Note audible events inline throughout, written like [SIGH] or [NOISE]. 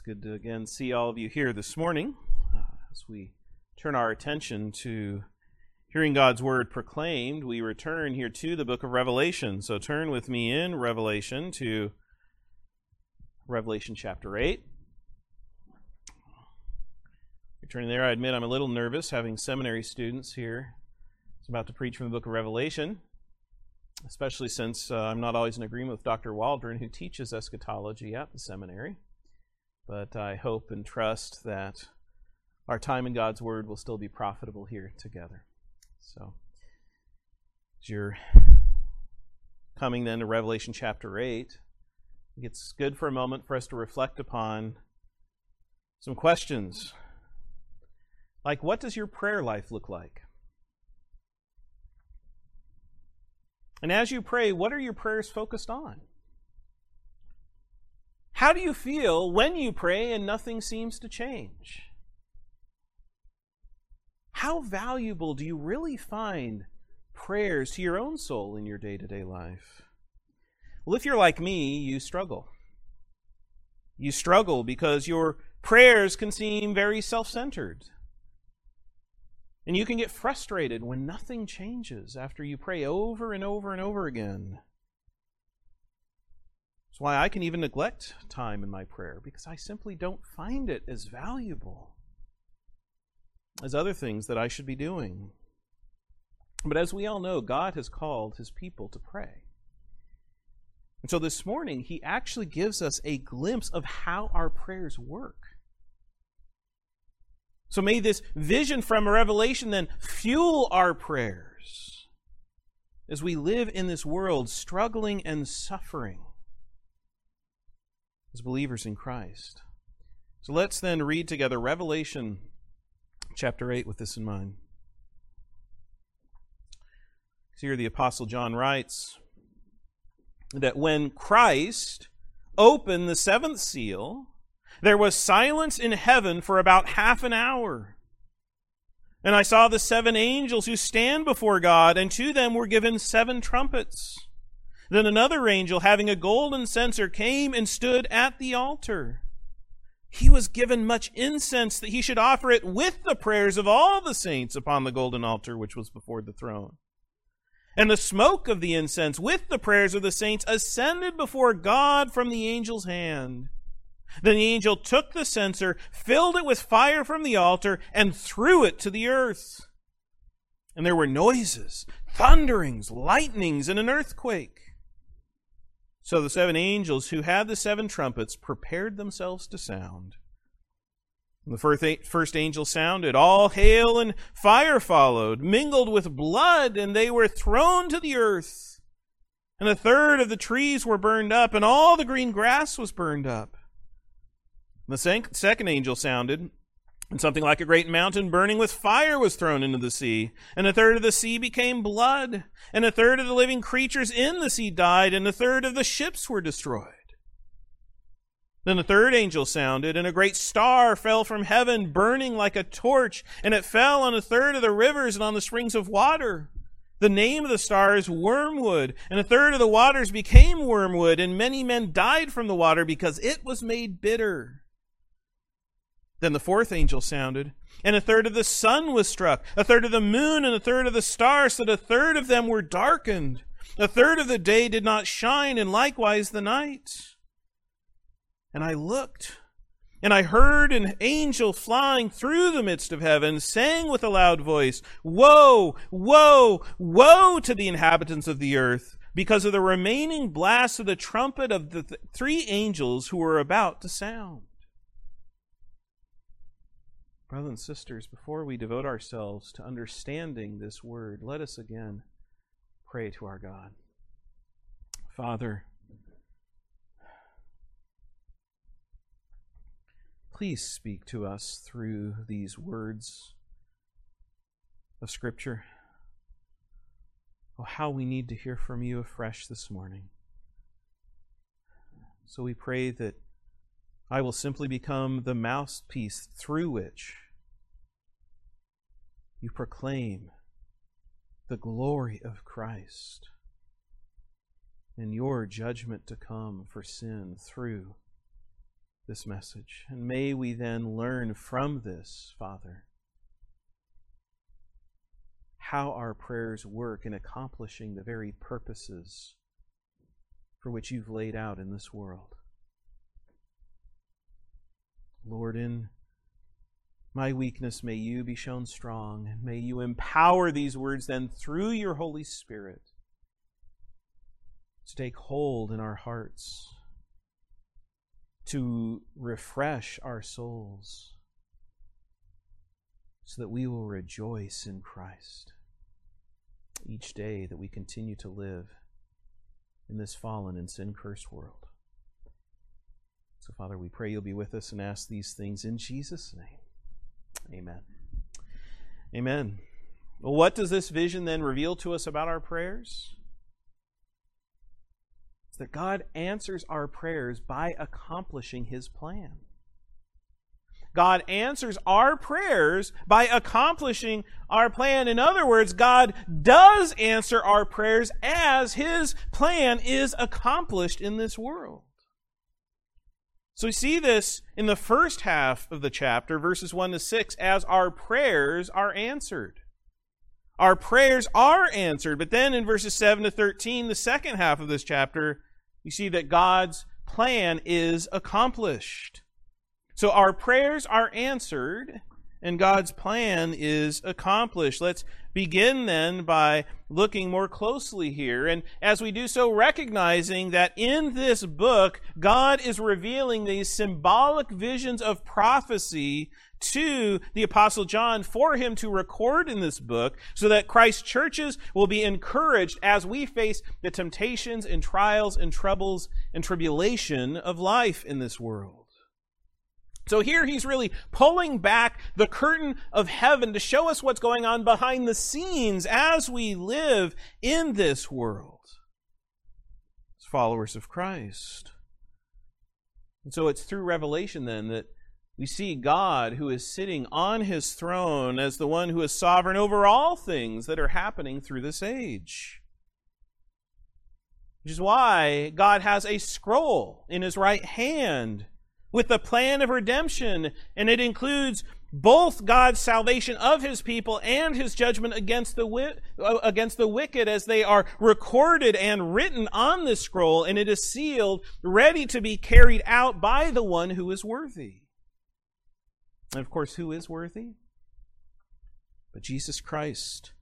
it's good to again see all of you here this morning uh, as we turn our attention to hearing God's word proclaimed. We return here to the book of Revelation. So turn with me in Revelation to Revelation chapter 8. Returning there, I admit I'm a little nervous having seminary students here. I'm about to preach from the book of Revelation, especially since uh, I'm not always in agreement with Dr. Waldron, who teaches eschatology at the seminary. But I hope and trust that our time in God's Word will still be profitable here together. So, as you're coming then to Revelation chapter 8, it's good for a moment for us to reflect upon some questions. Like, what does your prayer life look like? And as you pray, what are your prayers focused on? How do you feel when you pray and nothing seems to change? How valuable do you really find prayers to your own soul in your day to day life? Well, if you're like me, you struggle. You struggle because your prayers can seem very self centered. And you can get frustrated when nothing changes after you pray over and over and over again. Why I can even neglect time in my prayer because I simply don't find it as valuable as other things that I should be doing. But as we all know, God has called his people to pray. And so this morning, he actually gives us a glimpse of how our prayers work. So may this vision from Revelation then fuel our prayers as we live in this world struggling and suffering as believers in Christ. So let's then read together Revelation chapter 8 with this in mind. Here the Apostle John writes that when Christ opened the seventh seal, there was silence in heaven for about half an hour. And I saw the seven angels who stand before God, and to them were given seven trumpets. Then another angel, having a golden censer, came and stood at the altar. He was given much incense that he should offer it with the prayers of all the saints upon the golden altar which was before the throne. And the smoke of the incense with the prayers of the saints ascended before God from the angel's hand. Then the angel took the censer, filled it with fire from the altar, and threw it to the earth. And there were noises, thunderings, lightnings, and an earthquake. So the seven angels who had the seven trumpets prepared themselves to sound. the first angel sounded, all hail and fire followed, mingled with blood, and they were thrown to the earth. And a third of the trees were burned up, and all the green grass was burned up. The second angel sounded, and something like a great mountain burning with fire was thrown into the sea. And a third of the sea became blood. And a third of the living creatures in the sea died. And a third of the ships were destroyed. Then a third angel sounded, and a great star fell from heaven, burning like a torch. And it fell on a third of the rivers and on the springs of water. The name of the star is wormwood. And a third of the waters became wormwood. And many men died from the water because it was made bitter. Then the fourth angel sounded, and a third of the sun was struck, a third of the moon, and a third of the stars, so that a third of them were darkened. A third of the day did not shine, and likewise the night. And I looked, and I heard an angel flying through the midst of heaven, saying with a loud voice, Woe, woe, woe to the inhabitants of the earth, because of the remaining blast of the trumpet of the th- three angels who were about to sound. Brothers and sisters, before we devote ourselves to understanding this word, let us again pray to our God. Father, please speak to us through these words of Scripture. Oh, how we need to hear from you afresh this morning. So we pray that I will simply become the mouthpiece through which you proclaim the glory of Christ and your judgment to come for sin through this message. And may we then learn from this, Father, how our prayers work in accomplishing the very purposes for which you've laid out in this world. Lord, in my weakness, may you be shown strong, may you empower these words then through your Holy Spirit to take hold in our hearts, to refresh our souls, so that we will rejoice in Christ each day that we continue to live in this fallen and sin cursed world. So, Father, we pray you'll be with us and ask these things in Jesus' name. Amen. Amen. Well, what does this vision then reveal to us about our prayers? It's that God answers our prayers by accomplishing His plan. God answers our prayers by accomplishing our plan. In other words, God does answer our prayers as His plan is accomplished in this world. So we see this in the first half of the chapter, verses 1 to 6, as our prayers are answered. Our prayers are answered. But then in verses 7 to 13, the second half of this chapter, we see that God's plan is accomplished. So our prayers are answered and God's plan is accomplished. Let's begin then by looking more closely here. And as we do so, recognizing that in this book, God is revealing these symbolic visions of prophecy to the Apostle John for him to record in this book so that Christ's churches will be encouraged as we face the temptations and trials and troubles and tribulation of life in this world. So here he's really pulling back the curtain of heaven to show us what's going on behind the scenes as we live in this world as followers of Christ. And so it's through revelation then that we see God who is sitting on his throne as the one who is sovereign over all things that are happening through this age. Which is why God has a scroll in his right hand with the plan of redemption, and it includes both God's salvation of his people and his judgment against the, uh, against the wicked as they are recorded and written on this scroll, and it is sealed, ready to be carried out by the one who is worthy. And of course, who is worthy? But Jesus Christ.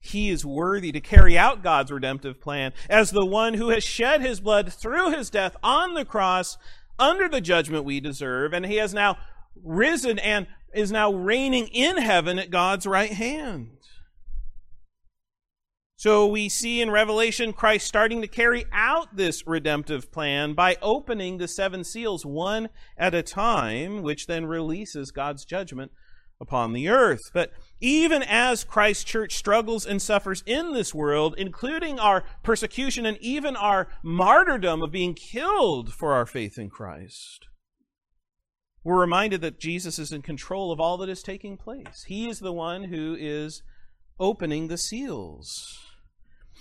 He is worthy to carry out God's redemptive plan as the one who has shed his blood through his death on the cross under the judgment we deserve, and he has now risen and is now reigning in heaven at God's right hand. So we see in Revelation Christ starting to carry out this redemptive plan by opening the seven seals one at a time, which then releases God's judgment upon the earth. But even as Christ's church struggles and suffers in this world, including our persecution and even our martyrdom of being killed for our faith in Christ, we're reminded that Jesus is in control of all that is taking place. He is the one who is opening the seals.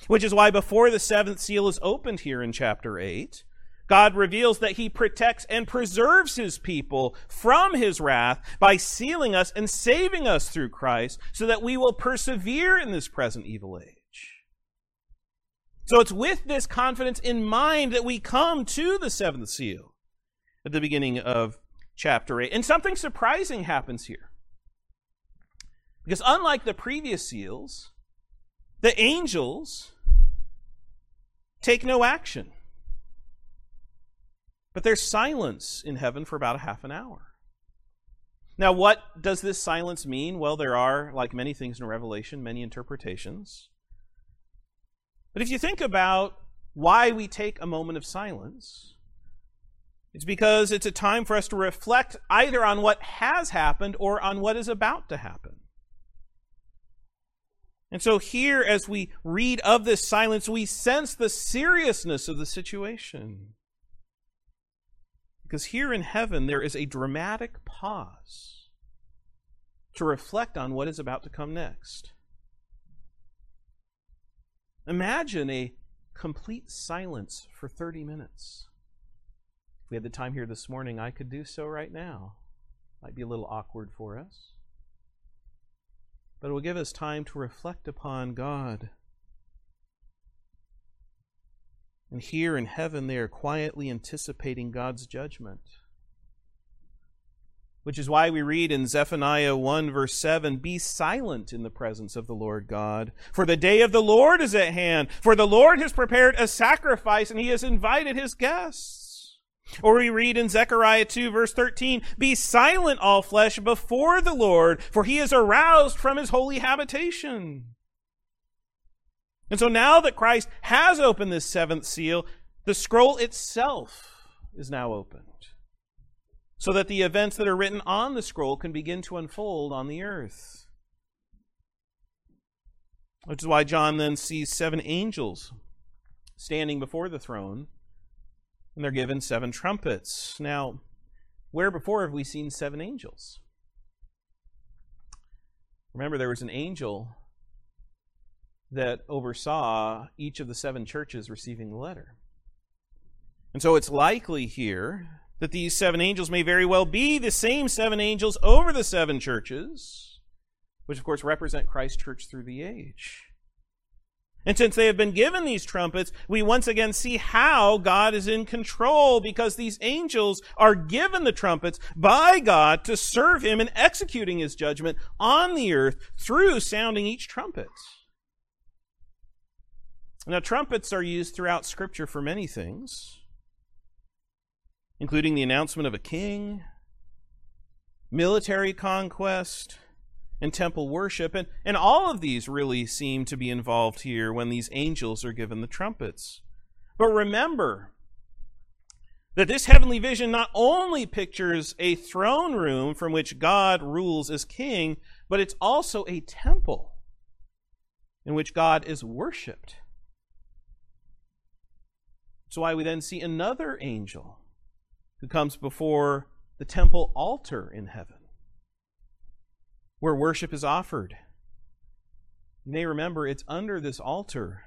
Which is why before the seventh seal is opened here in chapter 8, God reveals that he protects and preserves his people from his wrath by sealing us and saving us through Christ so that we will persevere in this present evil age. So it's with this confidence in mind that we come to the seventh seal at the beginning of chapter 8. And something surprising happens here. Because unlike the previous seals, the angels take no action. But there's silence in heaven for about a half an hour. Now, what does this silence mean? Well, there are, like many things in Revelation, many interpretations. But if you think about why we take a moment of silence, it's because it's a time for us to reflect either on what has happened or on what is about to happen. And so, here, as we read of this silence, we sense the seriousness of the situation. Because here in heaven, there is a dramatic pause to reflect on what is about to come next. Imagine a complete silence for 30 minutes. If we had the time here this morning, I could do so right now. Might be a little awkward for us. But it will give us time to reflect upon God. And here in heaven, they are quietly anticipating God's judgment. Which is why we read in Zephaniah 1, verse 7 Be silent in the presence of the Lord God, for the day of the Lord is at hand. For the Lord has prepared a sacrifice, and he has invited his guests. Or we read in Zechariah 2, verse 13 Be silent, all flesh, before the Lord, for he is aroused from his holy habitation. And so now that Christ has opened this seventh seal, the scroll itself is now opened so that the events that are written on the scroll can begin to unfold on the earth. Which is why John then sees seven angels standing before the throne, and they're given seven trumpets. Now, where before have we seen seven angels? Remember, there was an angel that oversaw each of the seven churches receiving the letter. And so it's likely here that these seven angels may very well be the same seven angels over the seven churches, which of course represent Christ's church through the age. And since they have been given these trumpets, we once again see how God is in control because these angels are given the trumpets by God to serve Him in executing His judgment on the earth through sounding each trumpet. Now, trumpets are used throughout Scripture for many things including the announcement of a king, military conquest, and temple worship. And, and all of these really seem to be involved here when these angels are given the trumpets. But remember that this heavenly vision not only pictures a throne room from which God rules as king, but it's also a temple in which God is worshiped. That's why we then see another angel who comes before the temple altar in heaven, where worship is offered. You may remember it's under this altar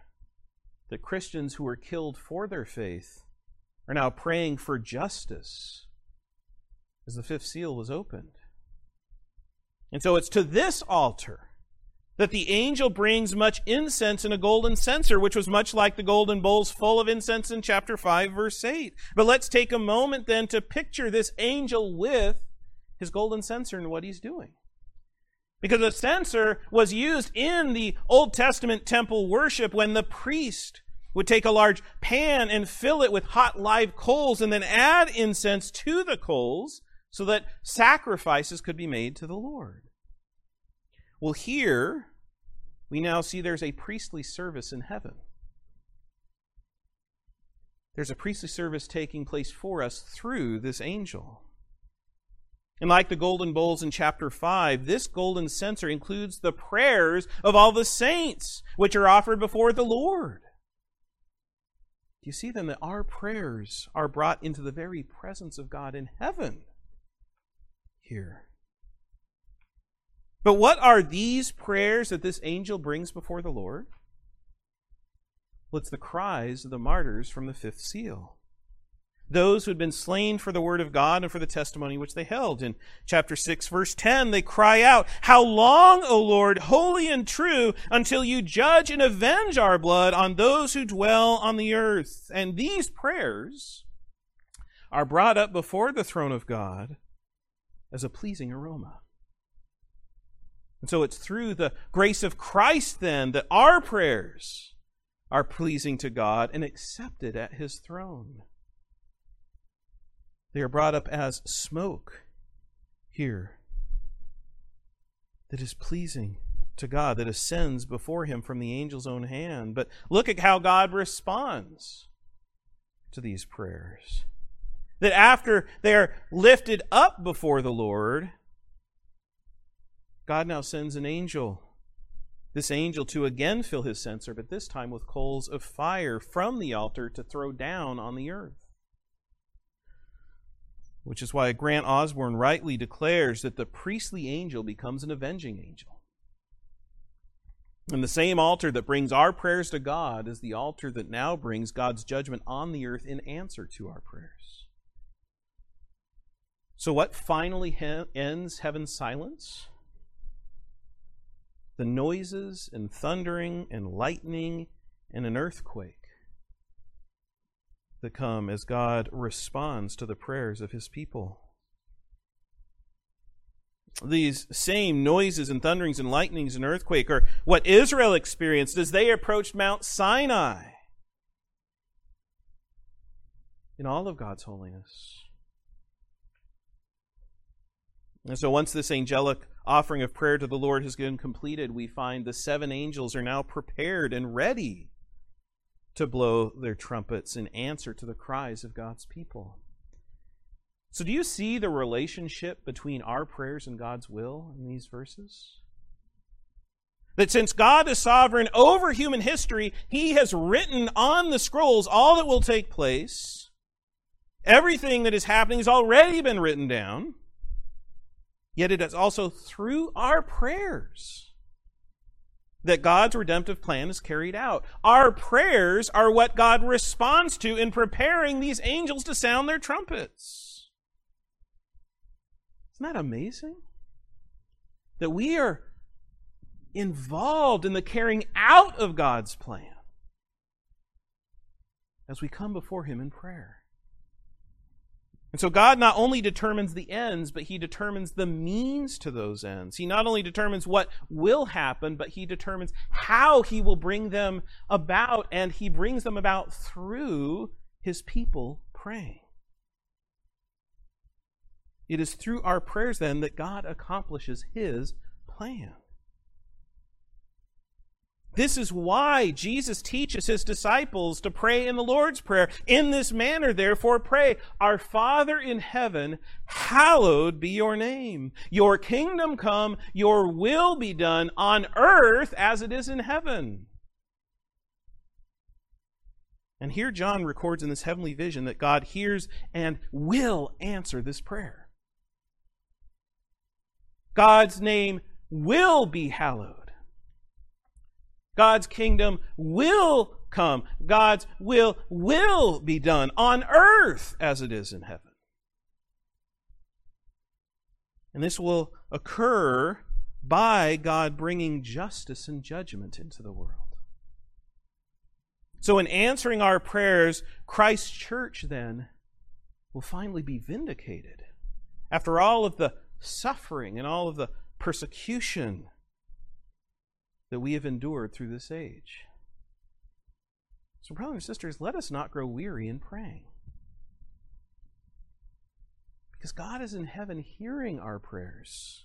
that Christians who were killed for their faith are now praying for justice as the fifth seal was opened. And so it's to this altar that the angel brings much incense in a golden censer, which was much like the golden bowls full of incense in chapter 5, verse 8. But let's take a moment then to picture this angel with his golden censer and what he's doing. Because a censer was used in the Old Testament temple worship when the priest would take a large pan and fill it with hot live coals and then add incense to the coals so that sacrifices could be made to the Lord. Well, here we now see there's a priestly service in heaven. There's a priestly service taking place for us through this angel. And like the golden bowls in chapter 5, this golden censer includes the prayers of all the saints, which are offered before the Lord. Do you see then that our prayers are brought into the very presence of God in heaven here? But what are these prayers that this angel brings before the Lord? Well, it's the cries of the martyrs from the fifth seal. Those who had been slain for the word of God and for the testimony which they held. In chapter 6, verse 10, they cry out, How long, O Lord, holy and true, until you judge and avenge our blood on those who dwell on the earth? And these prayers are brought up before the throne of God as a pleasing aroma. And so it's through the grace of Christ then that our prayers are pleasing to God and accepted at his throne. They are brought up as smoke here that is pleasing to God, that ascends before him from the angel's own hand. But look at how God responds to these prayers. That after they are lifted up before the Lord, God now sends an angel. This angel to again fill his censer, but this time with coals of fire from the altar to throw down on the earth. Which is why Grant Osborne rightly declares that the priestly angel becomes an avenging angel. And the same altar that brings our prayers to God is the altar that now brings God's judgment on the earth in answer to our prayers. So, what finally he- ends heaven's silence? The noises and thundering and lightning and an earthquake that come as God responds to the prayers of his people. These same noises and thunderings and lightnings and earthquake are what Israel experienced as they approached Mount Sinai in all of God's holiness. And so, once this angelic offering of prayer to the Lord has been completed, we find the seven angels are now prepared and ready to blow their trumpets in answer to the cries of God's people. So, do you see the relationship between our prayers and God's will in these verses? That since God is sovereign over human history, He has written on the scrolls all that will take place. Everything that is happening has already been written down. Yet it is also through our prayers that God's redemptive plan is carried out. Our prayers are what God responds to in preparing these angels to sound their trumpets. Isn't that amazing? That we are involved in the carrying out of God's plan as we come before Him in prayer. And so God not only determines the ends, but he determines the means to those ends. He not only determines what will happen, but he determines how he will bring them about, and he brings them about through his people praying. It is through our prayers, then, that God accomplishes his plan. This is why Jesus teaches his disciples to pray in the Lord's Prayer. In this manner, therefore, pray, Our Father in heaven, hallowed be your name. Your kingdom come, your will be done on earth as it is in heaven. And here John records in this heavenly vision that God hears and will answer this prayer. God's name will be hallowed. God's kingdom will come. God's will will be done on earth as it is in heaven. And this will occur by God bringing justice and judgment into the world. So, in answering our prayers, Christ's church then will finally be vindicated. After all of the suffering and all of the persecution that we have endured through this age. So, brothers and sisters, let us not grow weary in praying. Because God is in heaven hearing our prayers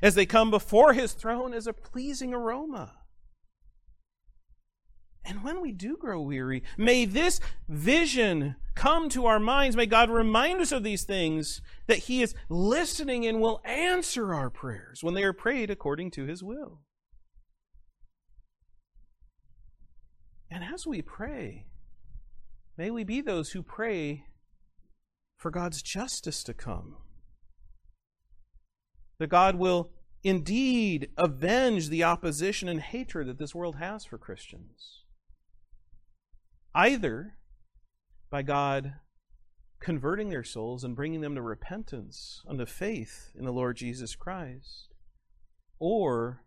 as they come before his throne as a pleasing aroma. And when we do grow weary, may this vision come to our minds. May God remind us of these things, that He is listening and will answer our prayers when they are prayed according to His will. And as we pray, may we be those who pray for God's justice to come. That God will indeed avenge the opposition and hatred that this world has for Christians. Either by God converting their souls and bringing them to repentance unto faith in the Lord Jesus Christ, or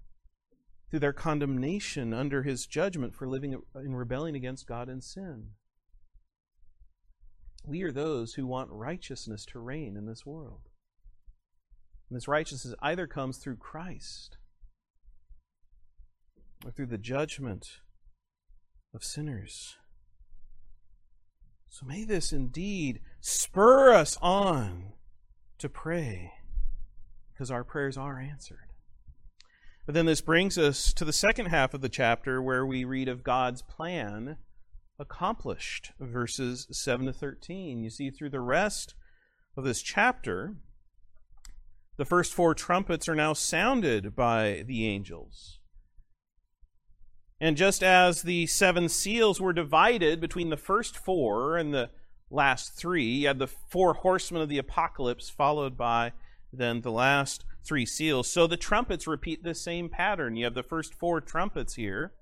through their condemnation under his judgment for living in rebellion against God and sin. We are those who want righteousness to reign in this world. And this righteousness either comes through Christ or through the judgment of sinners. So may this indeed spur us on to pray because our prayers are answered. But then this brings us to the second half of the chapter where we read of God's plan accomplished, verses 7 to 13. You see, through the rest of this chapter, the first four trumpets are now sounded by the angels. And just as the seven seals were divided between the first four and the last three, you had the four horsemen of the apocalypse, followed by then the last three seals. So the trumpets repeat the same pattern. You have the first four trumpets here,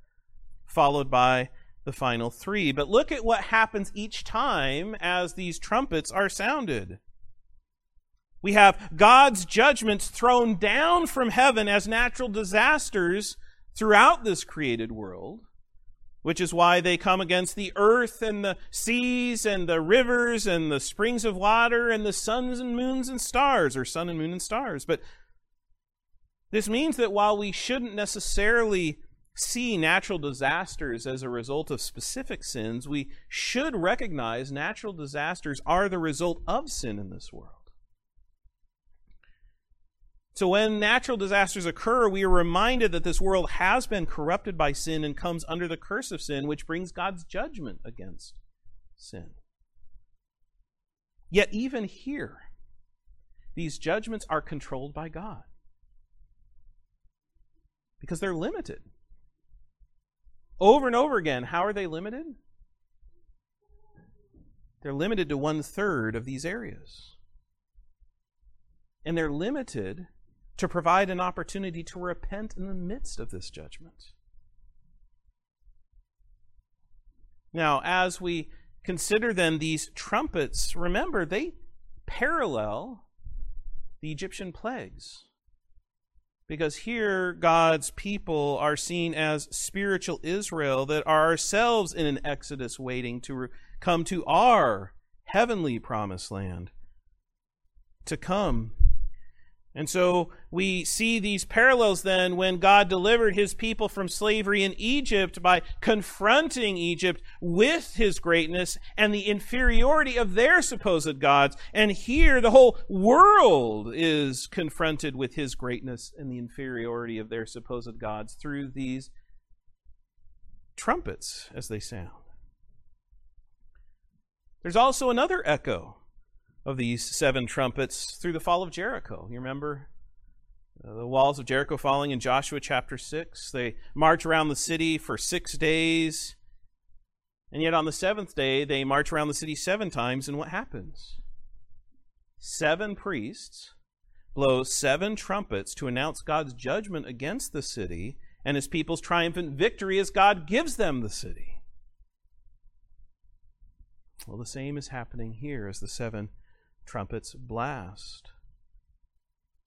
followed by the final three. But look at what happens each time as these trumpets are sounded. We have God's judgments thrown down from heaven as natural disasters throughout this created world, which is why they come against the earth and the seas and the rivers and the springs of water and the suns and moons and stars, or sun and moon and stars. But this means that while we shouldn't necessarily see natural disasters as a result of specific sins, we should recognize natural disasters are the result of sin in this world. So when natural disasters occur, we are reminded that this world has been corrupted by sin and comes under the curse of sin, which brings God's judgment against sin. Yet, even here, these judgments are controlled by God because they're limited. Over and over again, how are they limited? They're limited to one third of these areas. And they're limited to provide an opportunity to repent in the midst of this judgment. Now, as we consider then these trumpets, remember they parallel the Egyptian plagues. Because here, God's people are seen as spiritual Israel that are ourselves in an exodus waiting to come to our heavenly promised land. To come and so we see these parallels then when God delivered his people from slavery in Egypt by confronting Egypt with his greatness and the inferiority of their supposed gods. And here the whole world is confronted with his greatness and the inferiority of their supposed gods through these trumpets as they sound. There's also another echo of these seven trumpets through the fall of Jericho. You remember uh, the walls of Jericho falling in Joshua chapter 6? They march around the city for six days. And yet on the seventh day, they march around the city seven times, and what happens? Seven priests blow seven trumpets to announce God's judgment against the city and his people's triumphant victory as God gives them the city. Well, the same is happening here as the seven trumpets blast.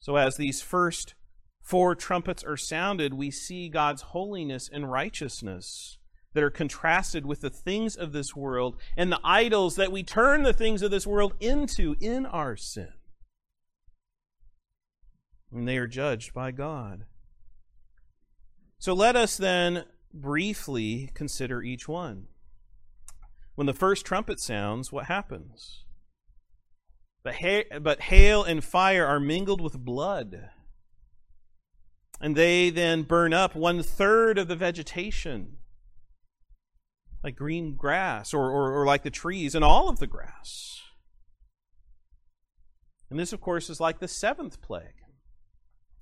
So, as these first four trumpets are sounded, we see God's holiness and righteousness that are contrasted with the things of this world and the idols that we turn the things of this world into in our sin. And they are judged by God. So let us then briefly consider each one. When the first trumpet sounds, what happens? But, ha- but hail and fire are mingled with blood. And they then burn up one third of the vegetation, like green grass, or, or, or like the trees and all of the grass. And this, of course, is like the seventh plague.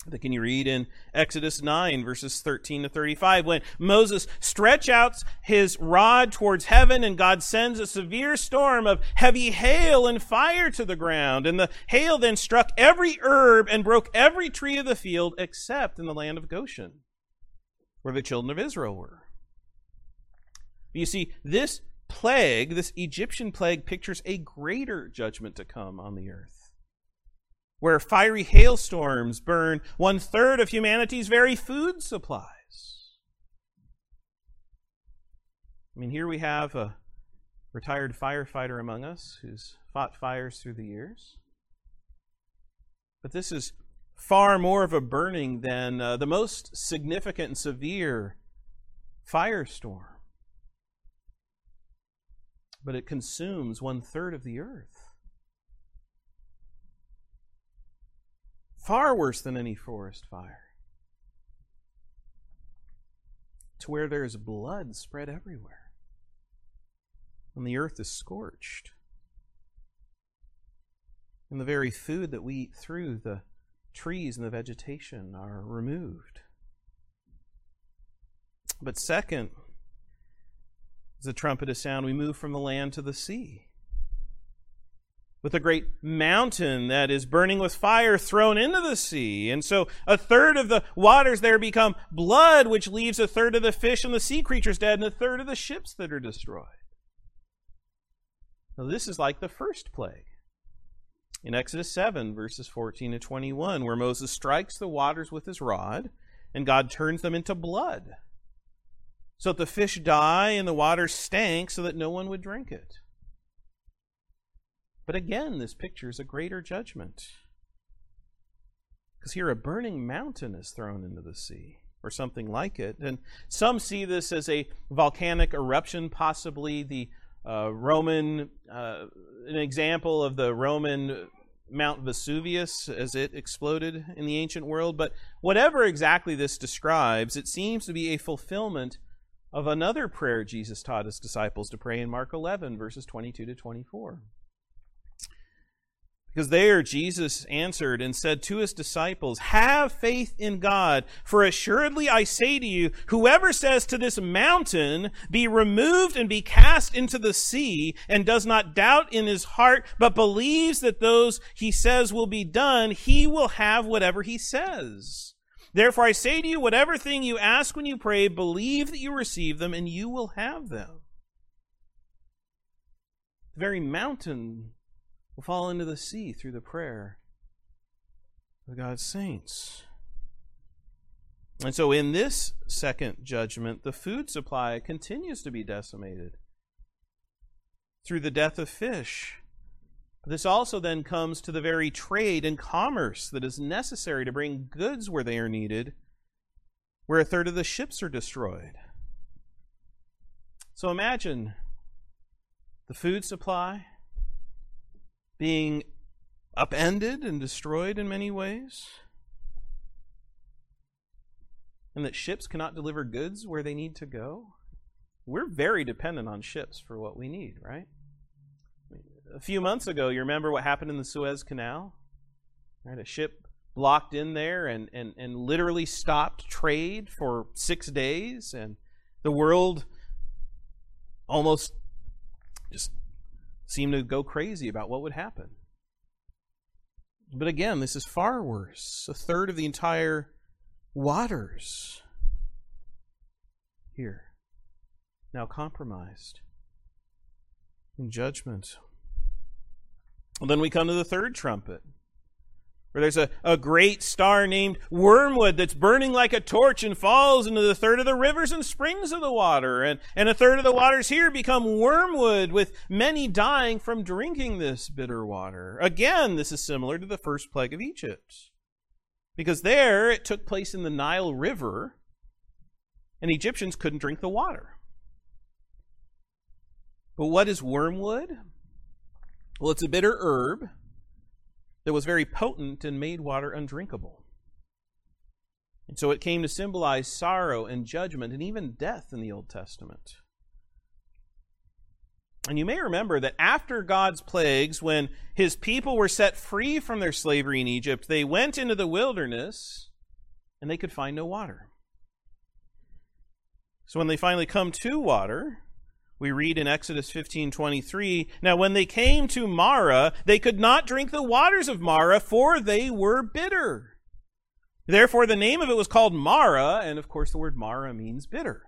That can you read in Exodus 9, verses 13 to 35, when Moses stretch out his rod towards heaven, and God sends a severe storm of heavy hail and fire to the ground. And the hail then struck every herb and broke every tree of the field except in the land of Goshen, where the children of Israel were. You see, this plague, this Egyptian plague, pictures a greater judgment to come on the earth where fiery hailstorms burn one third of humanity's very food supplies. I mean, here we have a retired firefighter among us who's fought fires through the years. But this is far more of a burning than uh, the most significant and severe firestorm. But it consumes one third of the earth. Far worse than any forest fire. To where there is blood spread everywhere. And the earth is scorched. And the very food that we eat through, the trees and the vegetation, are removed. But second, as the trumpet is sound, we move from the land to the sea with a great mountain that is burning with fire thrown into the sea. And so a third of the waters there become blood, which leaves a third of the fish and the sea creatures dead, and a third of the ships that are destroyed. Now, this is like the first plague. In Exodus 7, verses 14 to 21, where Moses strikes the waters with his rod, and God turns them into blood, so that the fish die and the water stank, so that no one would drink it. But again, this picture is a greater judgment. Because here a burning mountain is thrown into the sea, or something like it. And some see this as a volcanic eruption, possibly the uh, Roman, uh, an example of the Roman Mount Vesuvius as it exploded in the ancient world. But whatever exactly this describes, it seems to be a fulfillment of another prayer Jesus taught his disciples to pray in Mark 11, verses 22 to 24. Because there Jesus answered and said to his disciples, Have faith in God, for assuredly I say to you, whoever says to this mountain, Be removed and be cast into the sea, and does not doubt in his heart, but believes that those he says will be done, he will have whatever he says. Therefore I say to you, whatever thing you ask when you pray, believe that you receive them, and you will have them. The very mountain will fall into the sea through the prayer of God's saints. And so, in this second judgment, the food supply continues to be decimated through the death of fish. This also then comes to the very trade and commerce that is necessary to bring goods where they are needed, where a third of the ships are destroyed. So imagine the food supply, being upended and destroyed in many ways, and that ships cannot deliver goods where they need to go. We're very dependent on ships for what we need, right? A few months ago, you remember what happened in the Suez Canal? Right, a ship blocked in there and, and, and literally stopped trade for six days, and the world almost just seemed to go crazy about what would happen. But again, this is far worse. A third of the entire waters here now compromised in judgment. Then we come to the third trumpet where there's a, a great star named Wormwood that's burning like a torch and falls into the third of the rivers and springs of the water. And, and a third of the waters here become wormwood, with many dying from drinking this bitter water. Again, this is similar to the first plague of Egypt. Because there it took place in the Nile River, and Egyptians couldn't drink the water. But what is wormwood? Well, it's a bitter herb that was very potent and made water undrinkable. And so it came to symbolize sorrow and judgment and even death in the Old Testament. And you may remember that after God's plagues, when his people were set free from their slavery in Egypt, they went into the wilderness and they could find no water. So when they finally come to water, we read in Exodus 15:23, "Now when they came to Marah, they could not drink the waters of Marah, for they were bitter. Therefore the name of it was called Marah, and of course the word Marah means bitter.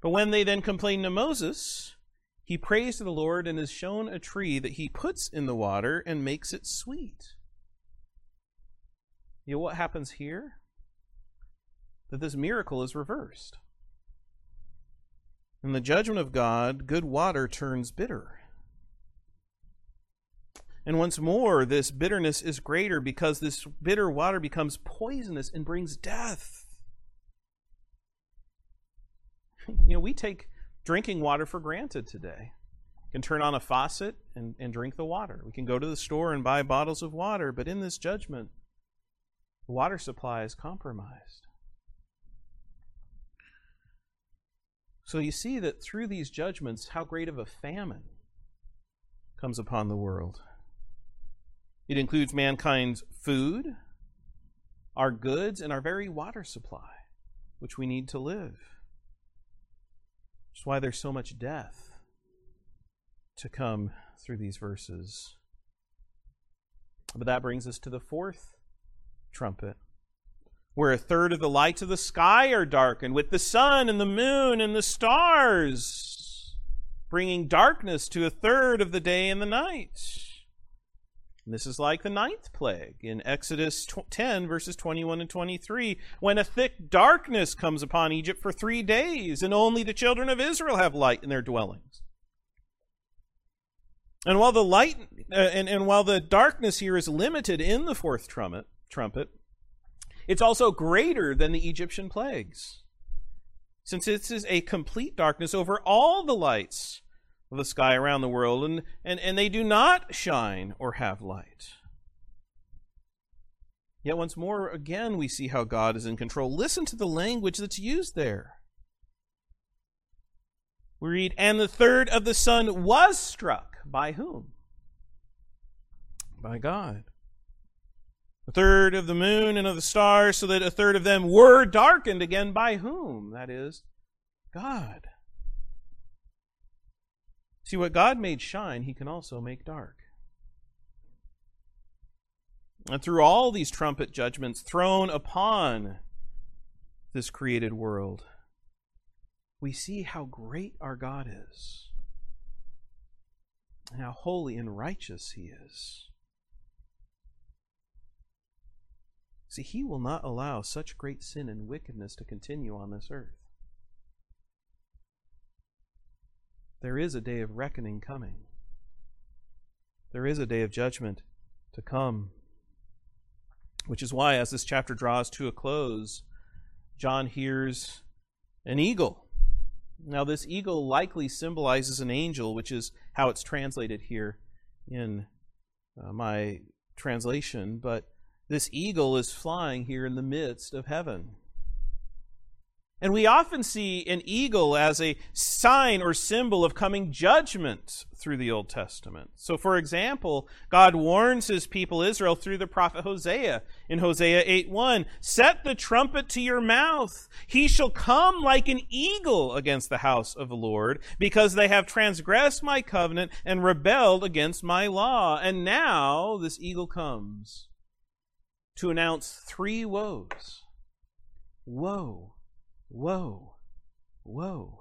But when they then complained to Moses, he prays to the Lord and is shown a tree that he puts in the water and makes it sweet. You know what happens here? That this miracle is reversed. In the judgment of God, good water turns bitter. And once more, this bitterness is greater because this bitter water becomes poisonous and brings death. [LAUGHS] You know, we take drinking water for granted today. We can turn on a faucet and, and drink the water. We can go to the store and buy bottles of water, but in this judgment, the water supply is compromised. So you see that through these judgments, how great of a famine comes upon the world. It includes mankind's food, our goods, and our very water supply, which we need to live. That's why there's so much death to come through these verses. But that brings us to the fourth trumpet where a third of the lights of the sky are darkened, with the sun and the moon and the stars, bringing darkness to a third of the day and the night. And this is like the ninth plague in Exodus 10, verses 21 and 23, when a thick darkness comes upon Egypt for three days, and only the children of Israel have light in their dwellings. And while the light uh, and, and while the darkness here is limited in the fourth trumpet, trumpet, it's also greater than the Egyptian plagues, since this is a complete darkness over all the lights of the sky around the world, and, and, and they do not shine or have light. Yet once more, again, we see how God is in control. Listen to the language that's used there. We read, And the third of the sun was struck. By whom? By God. A third of the moon and of the stars, so that a third of them were darkened. Again, by whom? That is, God. See, what God made shine, He can also make dark. And through all these trumpet judgments thrown upon this created world, we see how great our God is, and how holy and righteous He is. See, He will not allow such great sin and wickedness to continue on this earth. There is a day of reckoning coming. There is a day of judgment to come. Which is why, as this chapter draws to a close, John hears an eagle. Now, this eagle likely symbolizes an angel, which is how it's translated here in uh, my translation. But this eagle is flying here in the midst of heaven. And we often see an eagle as a sign or symbol of coming judgment through the Old Testament. So, for example, God warns his people Israel through the prophet Hosea in Hosea 8 1 "Set the trumpet to your mouth; he shall come like an eagle against the house of the Lord, because they have transgressed my covenant and rebelled against my law." And now this eagle comes to announce three woes. Woe Woe, woe.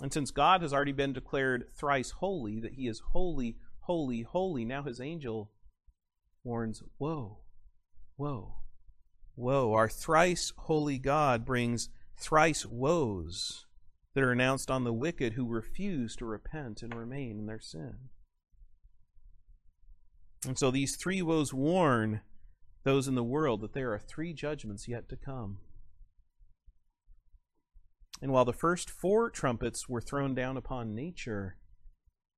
And since God has already been declared thrice holy, that he is holy, holy, holy, now his angel warns, Woe, woe, woe. Our thrice holy God brings thrice woes that are announced on the wicked who refuse to repent and remain in their sin. And so these three woes warn those in the world that there are three judgments yet to come. And while the first four trumpets were thrown down upon nature,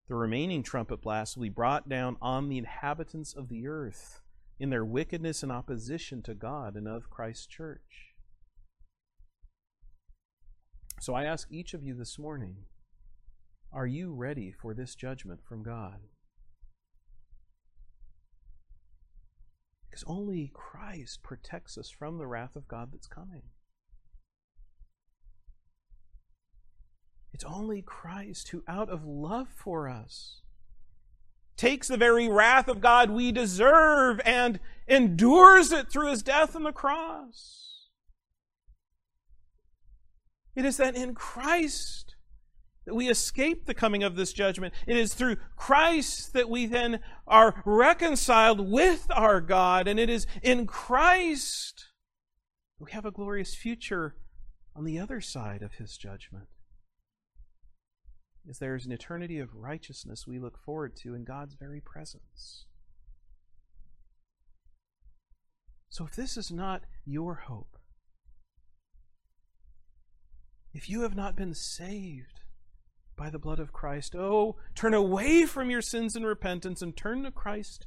the remaining trumpet blasts will be brought down on the inhabitants of the earth in their wickedness and opposition to God and of Christ's church. So I ask each of you this morning are you ready for this judgment from God? Because only Christ protects us from the wrath of God that's coming. It's only Christ who, out of love for us, takes the very wrath of God we deserve and endures it through his death on the cross. It is that in Christ that we escape the coming of this judgment. It is through Christ that we then are reconciled with our God, and it is in Christ we have a glorious future on the other side of his judgment. As there is an eternity of righteousness we look forward to in God's very presence. So if this is not your hope, if you have not been saved, by the blood of Christ. Oh, turn away from your sins in repentance and turn to Christ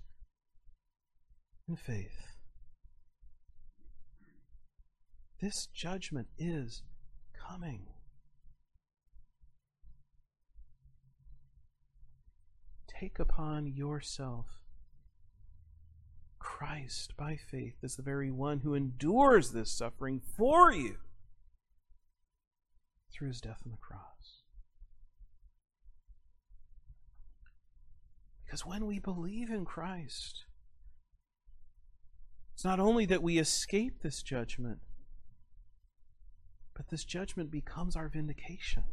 in faith. This judgment is coming. Take upon yourself Christ by faith as the very one who endures this suffering for you through his death on the cross. Because when we believe in Christ, it's not only that we escape this judgment, but this judgment becomes our vindication.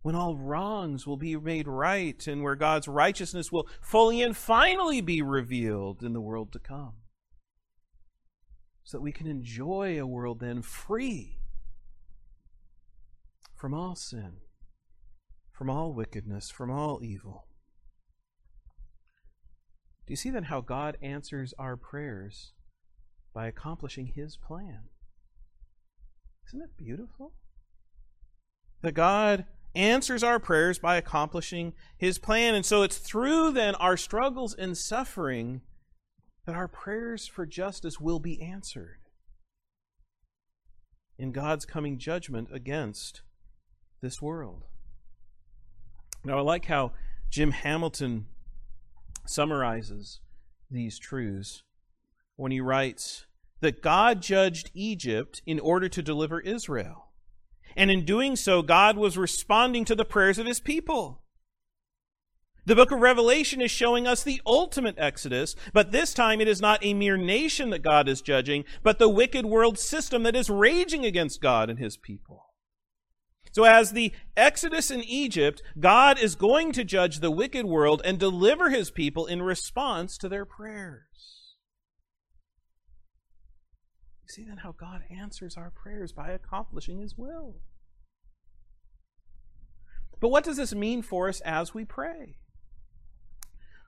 when all wrongs will be made right and where God's righteousness will fully and finally be revealed in the world to come. So that we can enjoy a world then free from all sin, from all wickedness, from all evil. Do you see then how God answers our prayers by accomplishing His plan? Isn't it beautiful? That God answers our prayers by accomplishing His plan. And so it's through then our struggles and suffering that our prayers for justice will be answered in God's coming judgment against this world. Now, I like how Jim Hamilton summarizes these truths when he writes that God judged Egypt in order to deliver Israel. And in doing so, God was responding to the prayers of his people. The book of Revelation is showing us the ultimate Exodus, but this time it is not a mere nation that God is judging, but the wicked world system that is raging against God and his people. So, as the Exodus in Egypt, God is going to judge the wicked world and deliver his people in response to their prayers. You see then how God answers our prayers by accomplishing his will. But what does this mean for us as we pray?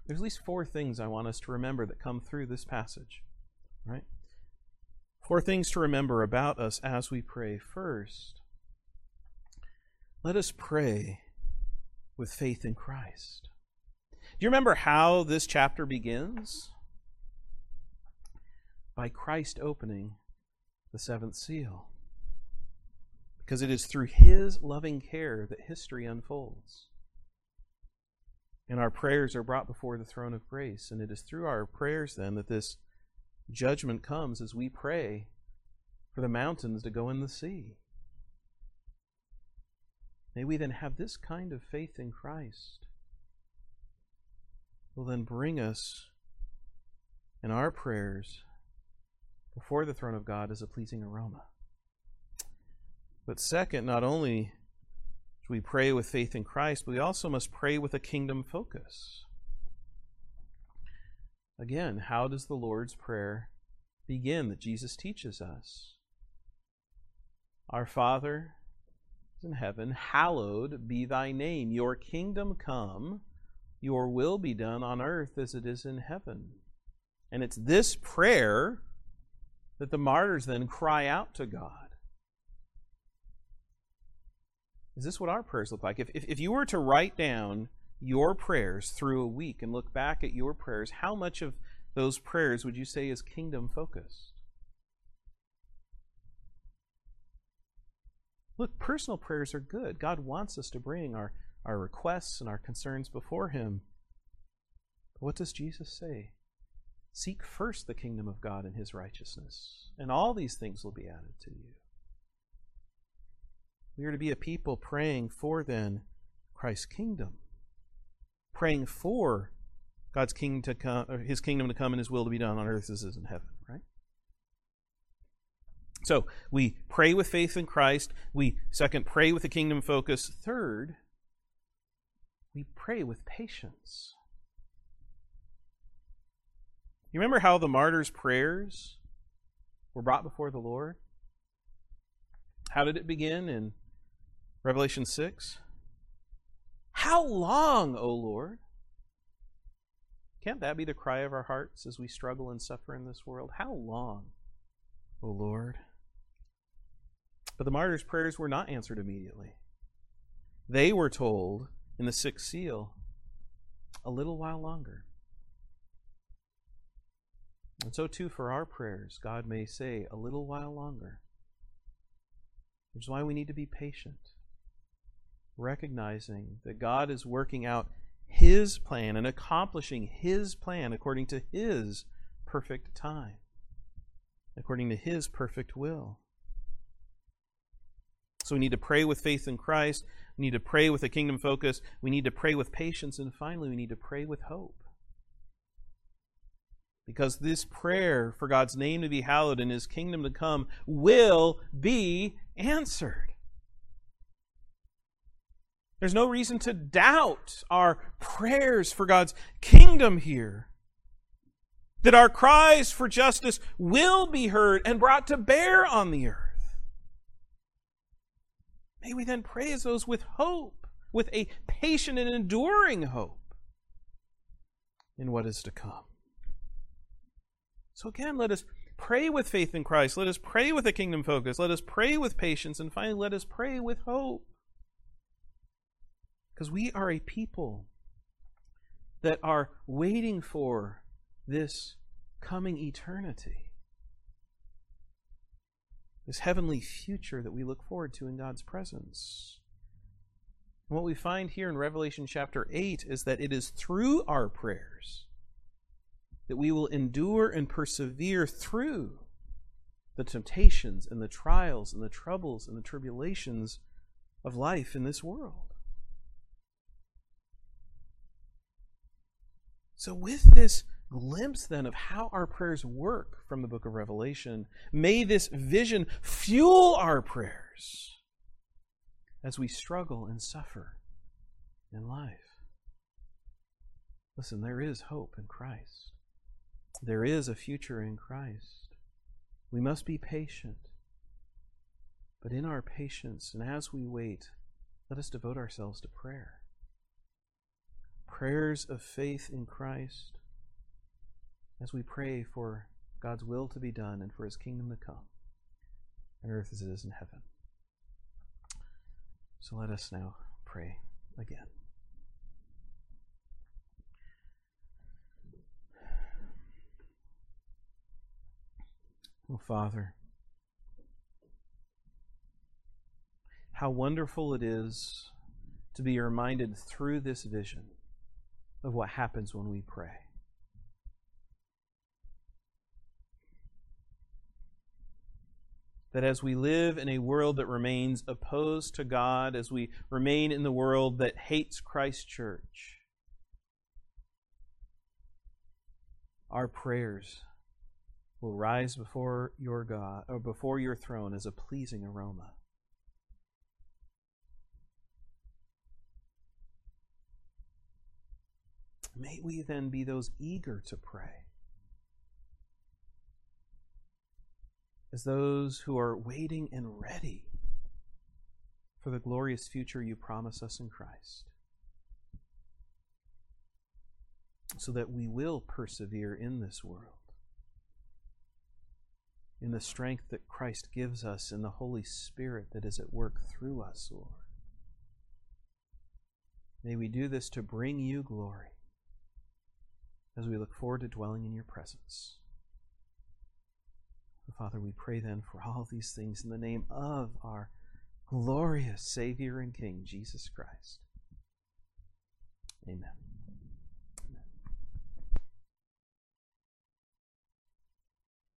There's at least four things I want us to remember that come through this passage, right? Four things to remember about us as we pray. First, let us pray with faith in Christ. Do you remember how this chapter begins? By Christ opening the seventh seal. Because it is through His loving care that history unfolds. And our prayers are brought before the throne of grace. And it is through our prayers then that this judgment comes as we pray for the mountains to go in the sea. May we then have this kind of faith in Christ will then bring us in our prayers before the throne of God as a pleasing aroma. But second, not only do we pray with faith in Christ, but we also must pray with a kingdom focus. Again, how does the Lord's Prayer begin that Jesus teaches us? Our Father in heaven, hallowed be thy name. Your kingdom come, your will be done on earth as it is in heaven. And it's this prayer that the martyrs then cry out to God. Is this what our prayers look like? If, if, if you were to write down your prayers through a week and look back at your prayers, how much of those prayers would you say is kingdom focused? Look, personal prayers are good. God wants us to bring our, our requests and our concerns before Him. But what does Jesus say? Seek first the kingdom of God and His righteousness, and all these things will be added to you. We are to be a people praying for then Christ's kingdom, praying for God's kingdom to come, His kingdom to come, and His will to be done on earth as it is in heaven. So we pray with faith in Christ. We, second, pray with a kingdom focus. Third, we pray with patience. You remember how the martyrs' prayers were brought before the Lord? How did it begin in Revelation 6? How long, O Lord? Can't that be the cry of our hearts as we struggle and suffer in this world? How long, O Lord? But the martyrs' prayers were not answered immediately. They were told in the sixth seal, a little while longer. And so, too, for our prayers, God may say, a little while longer. Which is why we need to be patient, recognizing that God is working out His plan and accomplishing His plan according to His perfect time, according to His perfect will. So we need to pray with faith in Christ. We need to pray with a kingdom focus. We need to pray with patience. And finally, we need to pray with hope. Because this prayer for God's name to be hallowed and his kingdom to come will be answered. There's no reason to doubt our prayers for God's kingdom here. That our cries for justice will be heard and brought to bear on the earth. May we then praise those with hope, with a patient and enduring hope in what is to come. So again, let us pray with faith in Christ. Let us pray with a kingdom focus. Let us pray with patience. And finally, let us pray with hope. Because we are a people that are waiting for this coming eternity, this heavenly future that we look forward to in God's presence. And what we find here in Revelation chapter 8 is that it is through our prayers that we will endure and persevere through the temptations and the trials and the troubles and the tribulations of life in this world. So, with this glimpse then of how our prayers work from the book of Revelation, may this vision fuel our prayers as we struggle and suffer in life. Listen, there is hope in Christ. There is a future in Christ. We must be patient. But in our patience and as we wait, let us devote ourselves to prayer. Prayers of faith in Christ as we pray for God's will to be done and for his kingdom to come on earth as it is in heaven. So let us now pray again. Oh, Father, how wonderful it is to be reminded through this vision of what happens when we pray. That as we live in a world that remains opposed to God, as we remain in the world that hates Christ's church, our prayers will rise before your God or before your throne as a pleasing aroma. May we then be those eager to pray, as those who are waiting and ready for the glorious future you promise us in Christ, so that we will persevere in this world in the strength that Christ gives us in the Holy Spirit that is at work through us, Lord. May we do this to bring you glory as we look forward to dwelling in your presence. Father, we pray then for all these things in the name of our glorious Savior and King, Jesus Christ. Amen.